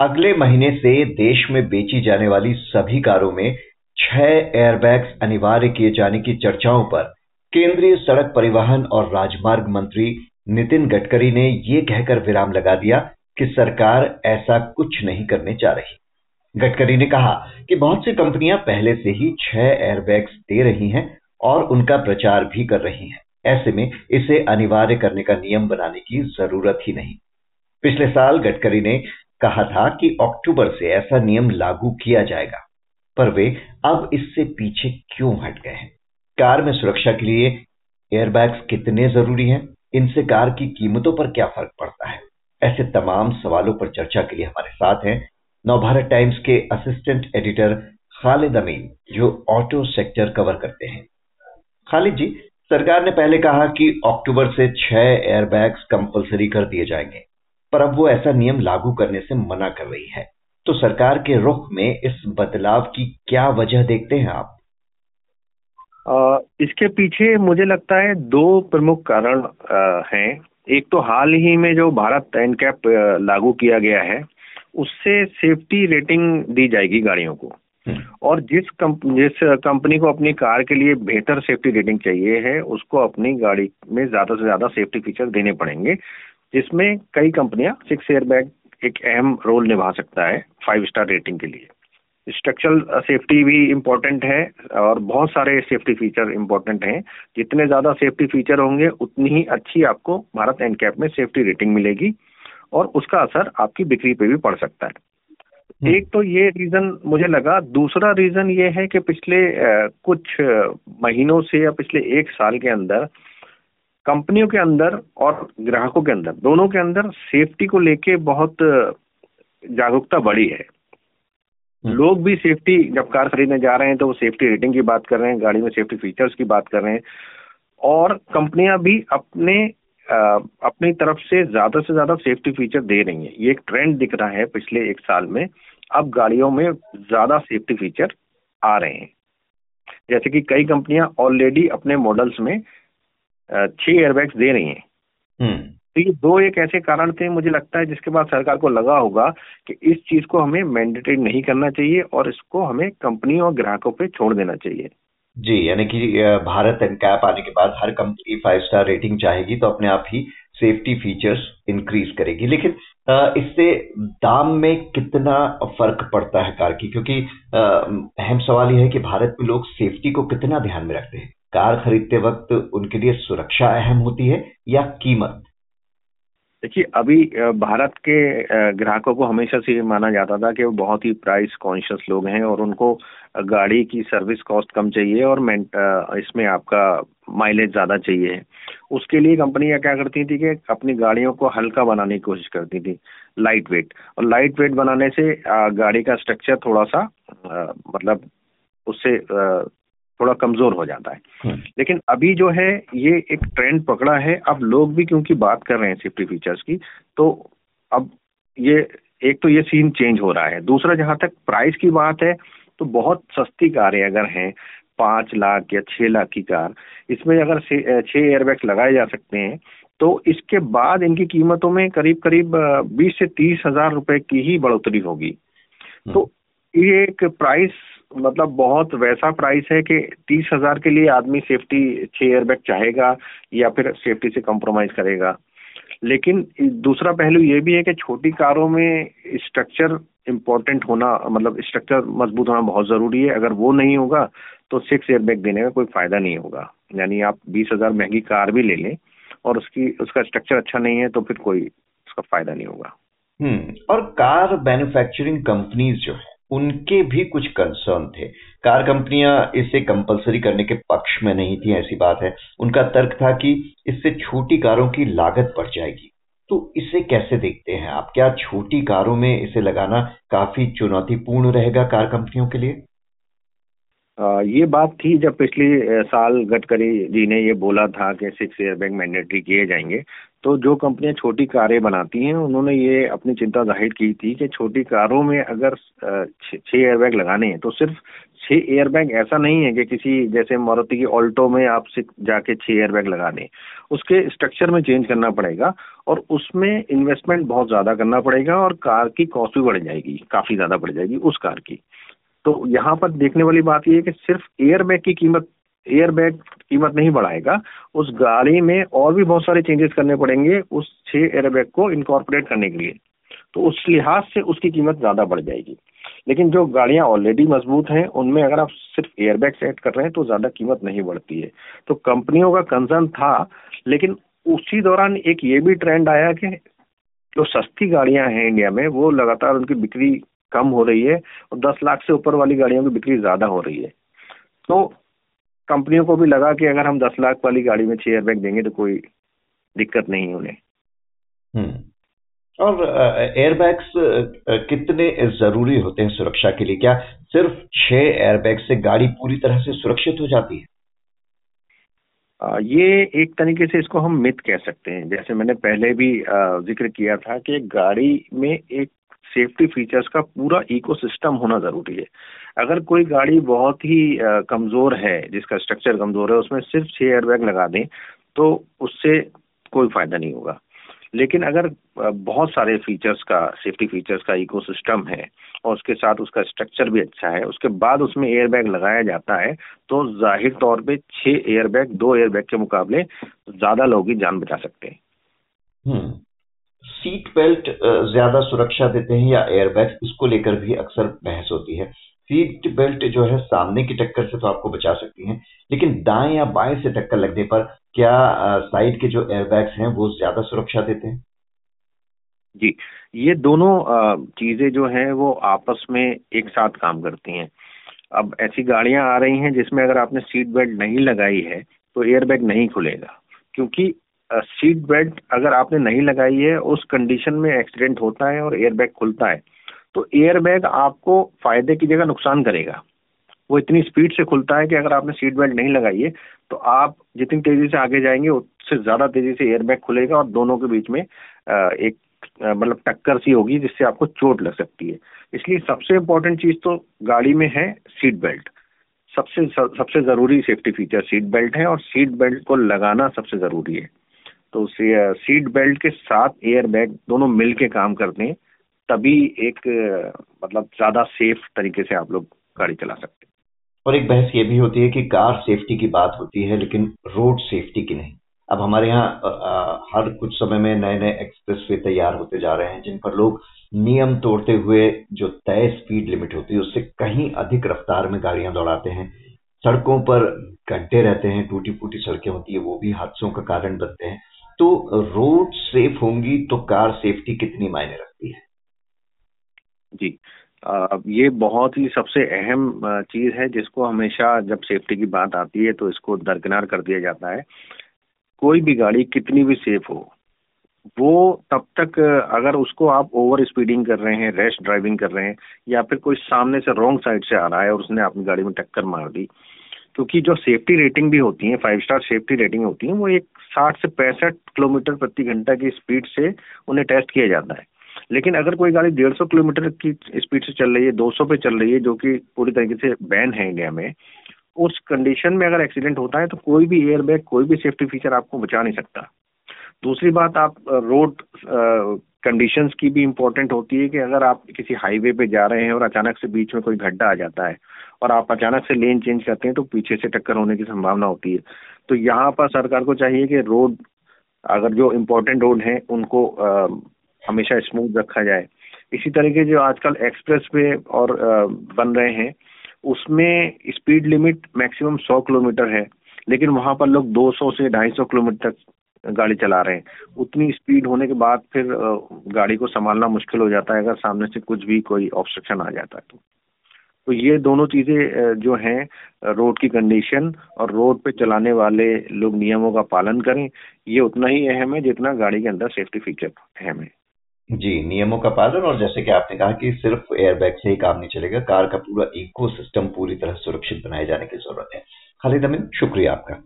अगले महीने से देश में बेची जाने वाली सभी कारों में छह एयरबैग्स अनिवार्य किए जाने की चर्चाओं पर केंद्रीय सड़क परिवहन और राजमार्ग मंत्री नितिन गडकरी ने यह कहकर विराम लगा दिया कि सरकार ऐसा कुछ नहीं करने जा रही। गडकरी ने कहा कि बहुत सी कंपनियाँ पहले से ही छह एयरबैग्स दे रही हैं और उनका प्रचार भी कर रही हैं। ऐसे में इसे अनिवार्य करने का नियम बनाने की ज़रूरत ही नहीं। पिछले साल गडकरी ने कहा था कि अक्टूबर से ऐसा नियम लागू किया जाएगा। पर वे अब इससे पीछे क्यों हट गए हैं? कार में सुरक्षा के लिए एयरबैग्स कितने ज़रूरी हैं? इनसे कार की कीमतों पर क्या फ़र्क पड़ता है? ऐसे तमाम सवालों पर चर्चा के लिए हमारे साथ हैं नवभारत टाइम्स के असिस्टेंट एडिटर खालिद अमीन, जो ऑटो सेक्टर कवर करते हैं। खालिद जी, सरकार ने पहले कहा कि अक्टूबर से छह एयरबैग्स कंपलसरी कर दिए जाएँगे। पर अब वो ऐसा नियम लागू करने से मना कर रही है। तो सरकार के रुख में इस बदलाव की क्या वजह देखते हैं आप? आ, इसके पीछे मुझे लगता है दो प्रमुख कारण हैं। एक तो हाल ही में जो भारत एनकैप लागू किया गया है उससे सेफ्टी रेटिंग दी जाएगी गाड़ियों को। हम्म। और जिस कंप जिस कंपनी को अपनी कार के लिए बेहतर सेफ्टी रेटिंग चाहिए है उसको अपनी गाड़ी में ज़्यादा से ज़्यादा सेफ्टी फीचर देने पड़ेंगे। जिसमें कई कंपनियाँ सिक्स एयर बैग एक अहम रोल निभा सकता है फाइव स्टार रेटिंग के लिए। स्ट्रक्चरल सेफ्टी भी इम्पोर्टेंट है और बहुत सारे सेफ्टी फीचर इम्पोर्टेंट हैं। जितने ज़्यादा सेफ्टी फीचर होंगे उतनी ही अच्छी आपको भारत एनकैप में सेफ्टी रेटिंग मिलेगी और उसका असर आपकी बिक्री पे भी पड़ सकता है। हम्म। एक तो ये रीजन मुझे लगा। दूसरा रीजन ये है कि पिछले कुछ महीनों से या पिछले एक साल के अंदर कंपनियों के अंदर और ग्राहकों के अंदर दोनों के अंदर सेफ्टी को लेके बहुत जागरूकता बढ़ी है। हम्म। लोग भी सेफ्टी जब कार खरीदने जा रहे हैं तो वो सेफ्टी रेटिंग की बात कर रहे हैं गाड़ी में सेफ्टी फीचर्स की बात कर रहे हैं और कंपनियाँ भी अपने आ, अपनी तरफ़ से ज़्यादा से ज़्यादा सेफ्टी फीचर दे रही हैं। ये एक ट्रेंड दिख रहा है पिछले एक साल में। अब गाड़ियों में ज़्यादा सेफ्टी फीचर आ रहे हैं। जैसे कि कई कंपनियाँ ऑलरेडी अपने मॉडल्स में छह एयरबैग्स दे रही हैं। हम्म। तो ये दो एक ऐसे कारण थे मुझे लगता है जिसके बाद सरकार को लगा होगा कि इस चीज़ को हमें मैंडेटरी नहीं करना चाहिए और इसको हमें कंपनी और ग्राहकों पे छोड़ देना चाहिए। जी यानी कि भारत एंड कैप आने के बाद हर कंपनी फाइव स्टार रेटिंग चाहेगी तो अपने आप ही सेफ्टी फीचर्स इंक्रीज करेगी। लेकिन इससे दाम में कितना फ़र्क पड़ता है कार की? क्योंकि अहम सवाल यह है कि भारत में लोग सेफ्टी को कितना ध्यान में रखते हैं? कार खरीदते वक्त उनके लिए सुरक्षा अहम होती है या कीमत? देखिए, अभी भारत के ग्राहकों को हमेशा से ये माना जाता था कि वो बहुत ही प्राइस कॉन्शियस लोग हैं और उनको गाड़ी की सर्विस कॉस्ट कम चाहिए और इसमें आपका माइलेज ज़्यादा चाहिए। उसके लिए कंपनियाँ क्या करती थी कि अपनी गाड़ियों को हल्का बनाने की कोशिश करती थी लाइट वेट और लाइट वेट बनाने से गाड़ी का स्ट्रक्चर थोड़ा सा मतलब उससे थोड़ा कमज़ोर हो जाता है हम्म। लेकिन अभी जो है ये एक ट्रेंड पकड़ा है अब लोग भी क्योंकि बात कर रहे हैं सेफ्टी फीचर्स की तो अब ये एक तो ये सीन चेंज हो रहा है दूसरा जहाँ तक प्राइस की बात है तो बहुत सस्ती कारें अगर हैं पाँच लाख या छह लाख की कार इसमें अगर छह एयरबैग्स लगाए जा सकते हैं तो इसके बाद इनकी कीमतों में करीब करीब बीस से तीस हज़ार रुपए की ही बढ़ोतरी होगी हम्म। तो ये एक प्राइस मतलब बहुत वैसा प्राइस है कि तीस हज़ार के लिए आदमी सेफ्टी छह एयरबैग चाहेगा या फिर सेफ्टी से कॉम्प्रोमाइज करेगा। लेकिन दूसरा पहलू ये भी है कि छोटी कारों में स्ट्रक्चर इम्पोर्टेंट होना मतलब स्ट्रक्चर मज़बूत होना बहुत ज़रूरी है। अगर वो नहीं होगा तो सिक्स एयरबैग देने का कोई फ़ायदा नहीं होगा। यानी आप बीस हज़ार महँगी कार भी ले लें और उसकी, उसका स्ट्रक्चर अच्छा नहीं है तो फिर कोई उसका फ़ायदा नहीं होगा। हम्म और कार मैन्युफैक्चरिंग कंपनीज़ जो है उनके भी कुछ कंसर्न थे। कार कंपनियाँ इसे कंपलसरी करने के पक्ष में नहीं थी ऐसी बात है। उनका तर्क था कि इससे छोटी कारों की लागत बढ़ जाएगी। तो इसे कैसे देखते हैं आप? क्या छोटी कारों में इसे लगाना काफ़ी चुनौतीपूर्ण रहेगा कार कंपनियों के लिए? आ, ये बात थी जब पिछले साल गडकरी जी ने ये बोला था कि सिक्स एयर बैग मैंडेटरी किए जाएँगे। तो जो कंपनियाँ छोटी कारें बनाती हैं, उन्होंने ये अपनी चिंता ज़ाहिर की थी कि छोटी कारों में अगर छह एयरबैग लगाने हैं तो सिर्फ़ छह एयरबैग ऐसा नहीं है कि किसी, जैसे मारुति की ऑल्टो में आप जाके छह एयरबैग लगा दें। उसके स्ट्रक्चर में चेंज करना पड़ेगा और उसमें इन्वेस्टमेंट बहुत ज़्यादा करना पड़ेगा और कार की कॉस्ट भी बढ़ जाएगी, काफ़ी ज़्यादा बढ़ जाएगी उस कार की। तो यहाँ पर देखने वाली बात यह है कि सिर्फ़ एयरबैग की कीमत एयरबैग कीमत नहीं बढ़ाएगा। उस गाड़ी में और भी बहुत सारे चेंजेस करने पड़ेंगे उस छह एयरबैग को इनकॉर्पोरेट करने के लिए। तो उस लिहाज से उसकी कीमत ज़्यादा बढ़ जाएगी। लेकिन जो गाड़ियाँ ऑलरेडी मज़बूत हैं, उनमें अगर आप सिर्फ़ एयरबैग सेट कर रहे हैं तो ज़्यादा कीमत नहीं बढ़ती है। तो कंपनियों का कंसर्न था, लेकिन उसी दौरान एक ये भी ट्रेंड आया कि जो सस्ती गाड़ियाँ हैं इंडिया में, वो लगातार उनकी बिक्री कम हो रही है और दस लाख से ऊपर वाली गाड़ियों की बिक्री ज़्यादा हो रही है। तो कंपनियों को भी लगा कि अगर हम दस लाख वाली गाड़ी में छह एयरबैग देंगे तो कोई दिक्कत नहीं उन्हें। हम्म। और एयरबैग्स कितने ज़रूरी होते हैं सुरक्षा के लिए? क्या सिर्फ़ छह एयरबैग से गाड़ी पूरी तरह से सुरक्षित हो जाती है? ये एक तरीके से इसको हम मिथ कह सकते हैं। जैसे मैंने पहले भी ज़िक्र किया था कि गाड़ी में एक सेफ्टी फीचर्स का पूरा इकोसिस्टम होना ज़रूरी है। अगर कोई गाड़ी बहुत ही कमज़ोर है, जिसका स्ट्रक्चर कमज़ोर है, उसमें सिर्फ़ छह एयरबैग लगा दें तो उससे कोई फ़ायदा नहीं होगा। लेकिन अगर बहुत सारे फीचर्स का सेफ्टी फीचर्स का इकोसिस्टम है, और उसके साथ उसका स्ट्रक्चर भी अच्छा है, उसके बाद उसमें एयरबैग लगाया जाता है तो ज़ाहिर तौर पे छह एयरबैग दो एयरबैग के मुकाबले ज़्यादा लोग ही जान बचा सकते हैं। हम्म। सीट बेल्ट ज़्यादा सुरक्षा देते हैं या एयरबैग, इसको लेकर भी अक्सर बहस होती है। सीट बेल्ट जो है, सामने की टक्कर से तो आपको बचा सकती है, लेकिन दाएँ या बाएँ से टक्कर लगने पर क्या साइड के जो एयरबैग्स हैं, वो ज़्यादा सुरक्षा देते हैं? जी, ये दोनों चीज़ें जो हैं, वो आपस में एक साथ काम करती हैं। अब ऐसी गाड़ियाँ आ रही हैं, जिसमें अगर आपने सीट बेल्ट नहीं लगाई है तो एयरबैग नहीं खुलेगा, क्योंकि सीट बेल्ट अगर आपने नहीं लगाई है, उस कंडीशन में एक्सीडेंट होता है और एयरबैग खुलता है तो एयरबैग आपको फ़ायदे की जगह नुकसान करेगा। वो इतनी स्पीड से खुलता है कि अगर आपने सीट बेल्ट नहीं लगाई है तो आप जितनी तेज़ी से आगे जाएँगे, उससे ज़्यादा तेज़ी से एयरबैग खुलेगा और दोनों के बीच में एक मतलब टक्कर सी होगी, जिससे आपको चोट लग सकती है। इसलिए सबसे इम्पोर्टेंट चीज़ तो गाड़ी में है सीट बेल्ट सबसे सबसे ज़रूरी सेफ्टी फीचर सीट बेल्ट है और सीट बेल्ट को लगाना सबसे ज़रूरी है। तो सीट बेल्ट के साथ एयर बैग दोनों मिल के काम करते हैं, तभी एक मतलब ज़्यादा सेफ़ तरीके से आप लोग गाड़ी चला सकते हैं। और एक बहस ये भी होती है कि कार सेफ्टी की बात होती है, लेकिन रोड सेफ्टी की नहीं। अब हमारे यहाँ हर कुछ समय में नए नए एक्सप्रेस वे तैयार होते जा रहे हैं, जिन पर लोग नियम तोड़ते हुए जो तय स्पीड लिमिट होती है, उससे कहीं अधिक रफ्तार में गाड़ियाँ दौड़ाते हैं। सड़कों पर गड्ढे रहते हैं टूटी फूटी सड़कें होती है, वो भी हादसों का कारण बनते हैं। तो रोड सेफ़ होंगी तो कार सेफ्टी कितनी मायने रखती है? जी ये बहुत ही सबसे अहम चीज़ है जिसको हमेशा जब सेफ्टी की बात आती है तो इसको दरकिनार कर दिया जाता है। कोई भी गाड़ी कितनी भी सेफ़ हो, वो तब तक, अगर उसको आप ओवर स्पीडिंग कर रहे हैं रेस्ट ड्राइविंग कर रहे हैं, या फिर कोई सामने से रॉन्ग साइड से आ रहा है और उसने अपनी गाड़ी में टक्कर मार दी क्योंकि जो सेफ्टी रेटिंग भी होती है फाइव स्टार सेफ्टी रेटिंग होती है, वो एक साठ से पैंसठ किलोमीटर प्रति घंटा की स्पीड से उन्हें टेस्ट किया जाता है। लेकिन अगर कोई गाड़ी डेढ़ सौ किलोमीटर की स्पीड से चल रही है, दो सौ पे चल रही है, जो कि पूरी तरीके से बैन है इंडिया में, उस कंडीशन में अगर एक्सीडेंट होता है तो कोई भी एयरबैग कोई भी सेफ्टी फीचर आपको बचा नहीं सकता। दूसरी बात, आप रोड कंडीशंस की भी इम्पोर्टेंट होती है कि अगर आप किसी हाईवे पे जा रहे हैं और अचानक से बीच में कोई गड्ढा आ जाता है और आप अचानक से लेन चेंज करते हैं तो पीछे से टक्कर होने की संभावना होती है। तो यहाँ पर सरकार को चाहिए कि रोड अगर जो इम्पोर्टेंट रोड हैं उनको आ, हमेशा स्मूथ रखा जाए। इसी तरीके जो आजकल एक्सप्रेस वे और आ, बन रहे हैं उसमें स्पीड लिमिट मैक्सिमम 100 किलोमीटर है लेकिन वहाँ पर लोग 200 से 250 किलोमीटर गाड़ी चला रहे हैं। उतनी स्पीड होने के बाद फिर गाड़ी को संभालना मुश्किल हो जाता है। अगर सामने से कुछ भी कोई ऑब्स्ट्रक्शन आ जाता है तो। तो ये दोनों चीज़ें जो हैं रोड की कंडीशन और रोड पे चलाने वाले लोग नियमों का पालन करें। ये उतना ही अहम है जितना गाड़ी के अंदर सेफ्टी फीचर अहम है। जी, नियमों का पालन और जैसे कि आपने कहा कि सिर्फ़ एयरबैग से ही काम नहीं चलेगा, कार का पूरा इको पूरी तरह सुरक्षित बनाए जाने की ज़रूरत है। खालिद अमीन, शुक्रिया आपका।